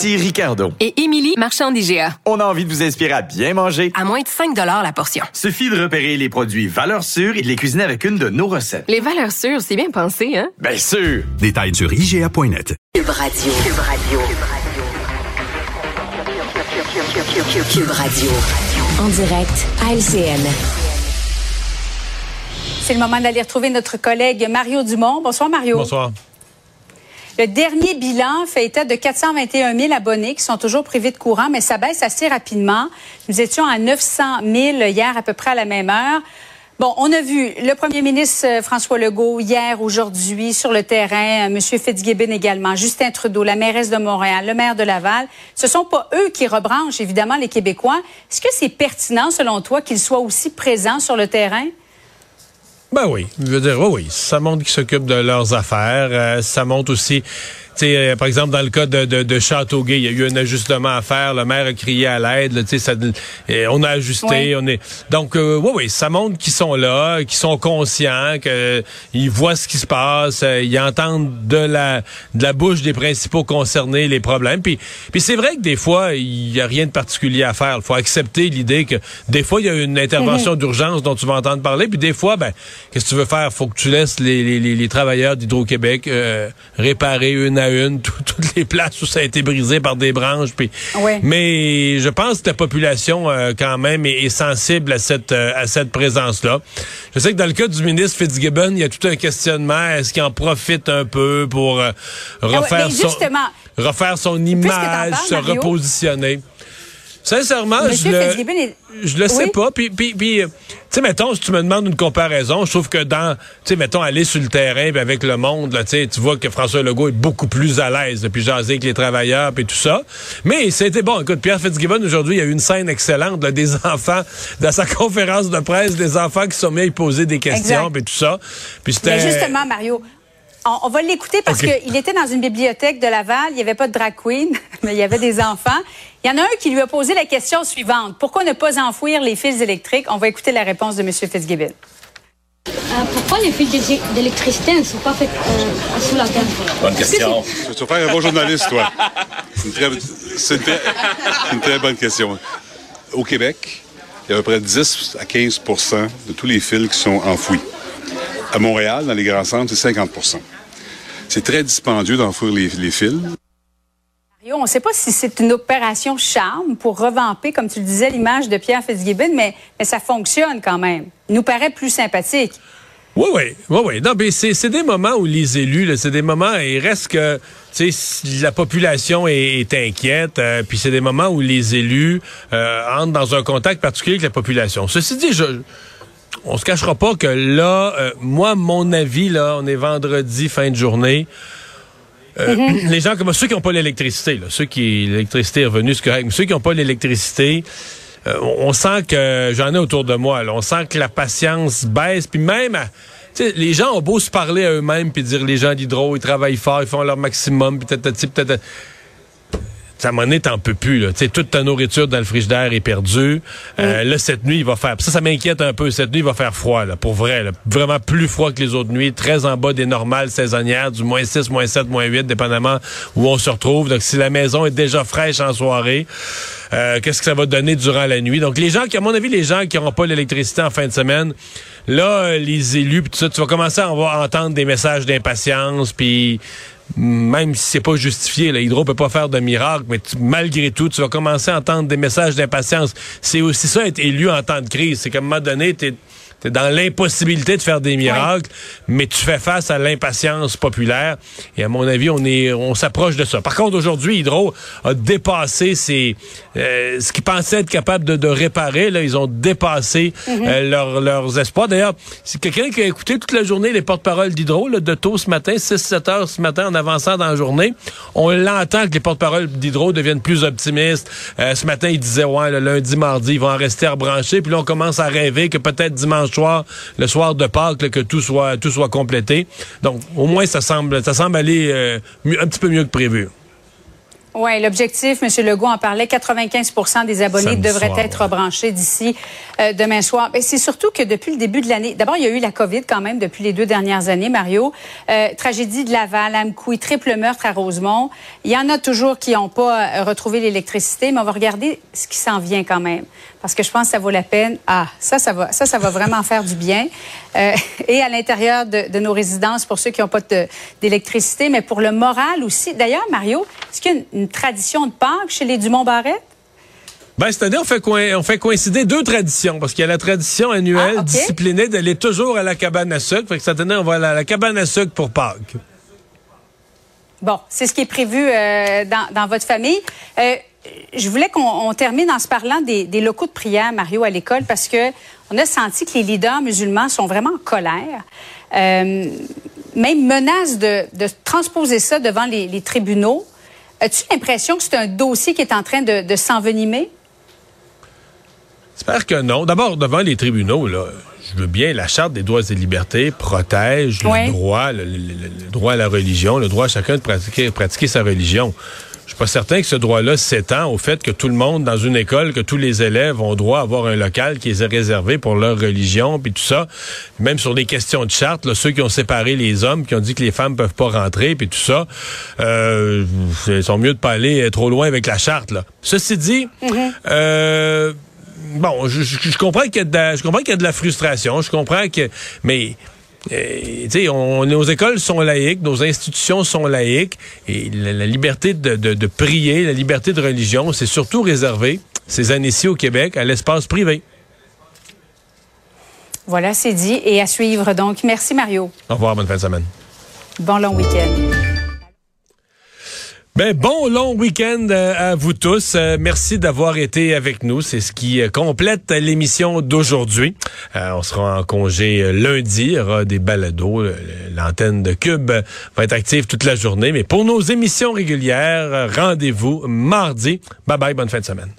Ici Ricardo. Et Émilie, marchand d'IGA. On a envie de vous inspirer à bien manger. À moins de 5 la portion. Suffit de repérer les produits valeurs sûres et de les cuisiner avec une de nos recettes. Les valeurs sûres, c'est bien pensé, hein? Bien sûr! Détails sur IGA.net. Cube Radio. Cube Radio. Cube Radio. En direct à LCN. C'est le moment d'aller retrouver notre collègue Mario Dumont. Bonsoir, Mario. Bonsoir. Le dernier bilan fait état de 421 000 abonnés qui sont toujours privés de courant, mais ça baisse assez rapidement. Nous étions à 900 000 hier, à peu près à la même heure. Bon, on a vu le premier ministre euh, François Legault hier, aujourd'hui, sur le terrain, euh, M. Fitzgibbon également, Justin Trudeau, la mairesse de Montréal, le maire de Laval. Ce sont pas eux qui rebranchent, évidemment, les Québécois. Est-ce que c'est pertinent, selon toi, qu'ils soient aussi présents sur le terrain? Ben oui, je veux dire, oui, oui, ça montre qu'ils s'occupent de leurs affaires. Euh, ça montre aussi euh, par exemple, dans le cas de, de, de, Châteauguay, il y a eu un ajustement à faire. Le maire a crié à l'aide. Euh, on a ajusté. On est donc euh, oui, oui, ça montre qu'ils sont là, qu'ils sont conscients, qu'ils voient ce qui se passe, ils entendent de la de la bouche des principaux concernés les problèmes. Puis, puis c'est vrai que des fois, il y a rien de particulier à faire. Il faut accepter l'idée que des fois il y a une intervention mhm. d'urgence dont tu vas entendre parler, puis des fois, ben, qu'est-ce que tu veux faire? Faut que tu laisses les, les, les travailleurs d'Hydro-Québec réparer une à une, toutes les places où ça a été brisé par des branches. Puis, Mais je pense que la population, euh, quand même, est, sensible à cette, euh, à cette présence-là. Je sais que dans le cas du ministre Fitzgibbon, il y a tout un questionnement. Est-ce qu'il en profite un peu pour euh, ah refaire, son, refaire son image, se repositionner? Sincèrement, je le, je le sais pas. Puis, puis, puis tu sais, mettons, si tu me demandes une comparaison, je trouve que dans, tu sais, mettons, aller sur le terrain avec le monde, là, tu vois que François Legault est beaucoup plus à l'aise depuis jaser avec les travailleurs et tout ça. Mais c'était bon. Écoute, Pierre Fitzgibbon, aujourd'hui, il y a eu une scène excellente là, des enfants, dans sa conférence de presse, des enfants qui sont mis à y poser des questions et tout ça. Puis c'était... justement, Mario, on, va l'écouter parce qu'il était dans une bibliothèque de Laval. Il n'y avait pas de drag queen, mais il y avait des enfants. Il y en a un qui lui a posé la question suivante. Pourquoi ne pas enfouir les fils électriques? On va écouter la réponse de M. Fitzgibbon. Euh, pourquoi les fils d'électricité ne sont pas faits euh, sous la terre? Bonne question. Tu vas faire un bon journaliste, toi. C'est une, une, très bonne question. Au Québec, il y a à peu près 10 à 15% de tous les fils qui sont enfouis. À Montréal, dans les grands centres, c'est 50% C'est très dispendieux d'enfouir les, fils. On ne sait pas si c'est une opération charme pour revamper, comme tu le disais, l'image de Pierre Fitzgibbon, mais, mais ça fonctionne quand même. Il nous paraît plus sympathique. Oui, oui, oui, oui. Non, mais c'est des moments où les élus, c'est des moments, il reste que, tu sais, la population est, inquiète, euh, puis c'est des moments où les élus euh, entrent dans un contact particulier avec la population. Ceci dit, je, on se cachera pas que là, euh, moi, mon avis, là, on est vendredi, fin de journée. Euh, mhm. Les gens comme ceux qui n'ont pas l'électricité, ceux qui l'électricité est revenue, c'est correct, mais ceux qui n'ont pas l'électricité, euh, on sent que j'en ai autour de moi, là, on sent que la patience baisse, puis même les gens ont beau se parler à eux-mêmes puis dire les gens d'hydro, ils travaillent fort, ils font leur maximum, puis peut-être peut-être ça m'en est un peu plus. Là. toute ta nourriture dans le frigidaire est perdue. Euh, là, cette nuit, il va faire... Ça, ça m'inquiète un peu. Cette nuit, il va faire froid, là, pour vrai. Vraiment plus froid que les autres nuits. Très en bas des normales saisonnières, du moins 6, moins 7, moins 8, dépendamment où on se retrouve. Donc, si la maison est déjà fraîche en soirée, euh, qu'est-ce que ça va donner durant la nuit? Donc, les gens qui, à mon avis, les gens qui n'auront pas l'électricité en fin de semaine, là, les élus, tout ça, tu vas commencer à entendre des messages d'impatience, puis même si c'est pas justifié, là, Hydro peut pas faire de miracle, mais malgré tout, tu vas commencer à entendre des messages d'impatience. C'est aussi ça être élu en temps de crise. C'est qu'à un moment donné, t'es T'es dans l'impossibilité de faire des miracles, mais tu fais face à l'impatience populaire. Et à mon avis, on est, on s'approche de ça. Par contre, aujourd'hui, Hydro a dépassé ses, euh, ce qu'ils pensaient être capable de, de, réparer. Là, ils ont dépassé Mhm. euh, leur- leurs espoirs. D'ailleurs, c'est quelqu'un qui a écouté toute la journée les porte-paroles d'Hydro, de tôt ce matin, 6-7 heures ce matin, en avançant dans la journée. On l'entend que les porte-paroles d'Hydro deviennent plus optimistes. Euh, ce matin, ils disaient, ouais, le lundi, mardi, ils vont en rester rebranchés. Puis là, on commence à rêver que peut-être dimanche soir, le soir de Pâques, là, que tout soit, tout soit complété. Donc, au moins, ça semble, ça semble aller euh, mieux- un petit peu mieux que prévu. Oui, l'objectif, M. Legault en parlait, 95% des abonnés Samedi devraient soir, être ouais. rebranchés d'ici euh, demain soir. Mais c'est surtout que depuis le début de l'année, d'abord, il y a eu la COVID quand même depuis les deux dernières années, Mario. Euh, tragédie de Laval, Amkoui, triple meurtre à Rosemont. Il y en a toujours qui n'ont pas retrouvé l'électricité, mais on va regarder ce qui s'en vient quand même. Parce que je pense que ça vaut la peine. Ah, ça, ça va, ça, ça va vraiment faire du bien. Euh, et à l'intérieur de, de nos résidences, pour ceux qui n'ont pas d'électricité, mais pour le moral aussi. D'ailleurs, Mario, est-ce qu'il y a une, une tradition de Pâques chez les Dumont-Barrette? Ben, cette année, on fait, on fait coïncider deux traditions, parce qu'il y a la tradition annuelle Ah, disciplinée d'aller toujours à la cabane à sucre. Fait que cette année, on va à la cabane à sucre pour Pâques. Bon, c'est ce qui est prévu euh, dans, dans votre famille. Euh, je voulais qu'on on termine en se parlant des, des locaux de prière, Mario, à l'école, parce que on a senti que les leaders musulmans sont vraiment en colère. Euh, même menace de, de transposer ça devant les, les tribunaux. As-tu l'impression que c'est un dossier qui est en train de, de s'envenimer? J'espère que non. D'abord, devant les tribunaux, là, je veux bien, la Charte des droits et libertés protège Oui. le droit, le, le- le- le droit à la religion, le droit à chacun de pratiquer, pratiquer sa religion. Je suis pas certain que ce droit-là s'étend au fait que tout le monde dans une école, que tous les élèves ont droit à avoir un local qui est réservé pour leur religion, puis tout ça. Même sur les questions de charte, là, ceux qui ont séparé les hommes, qui ont dit que les femmes peuvent pas rentrer, puis tout ça, euh, ils sont mieux de pas aller trop loin avec la charte. Là. Ceci dit, euh, bon, je, je- je comprends qu'il y a de la, je comprends qu'il y a de la frustration, je comprends que, mais on, nos écoles sont laïques, nos institutions sont laïques, et la, la liberté de, de- de prier, la liberté de religion, c'est surtout réservé ces années-ci au Québec à l'espace privé. Voilà, c'est dit. Et à suivre, donc. Merci, Mario. Au revoir, bonne fin de semaine. Bon long week-end. Ben, bon long week-end euh, à vous tous. Euh, merci d'avoir été avec nous. C'est ce qui euh, complète l'émission d'aujourd'hui. On sera en congé lundi. Il y aura des balados. L'antenne de Cube va être active toute la journée. Mais pour nos émissions régulières, rendez-vous mardi. Bye bye, bonne fin de semaine.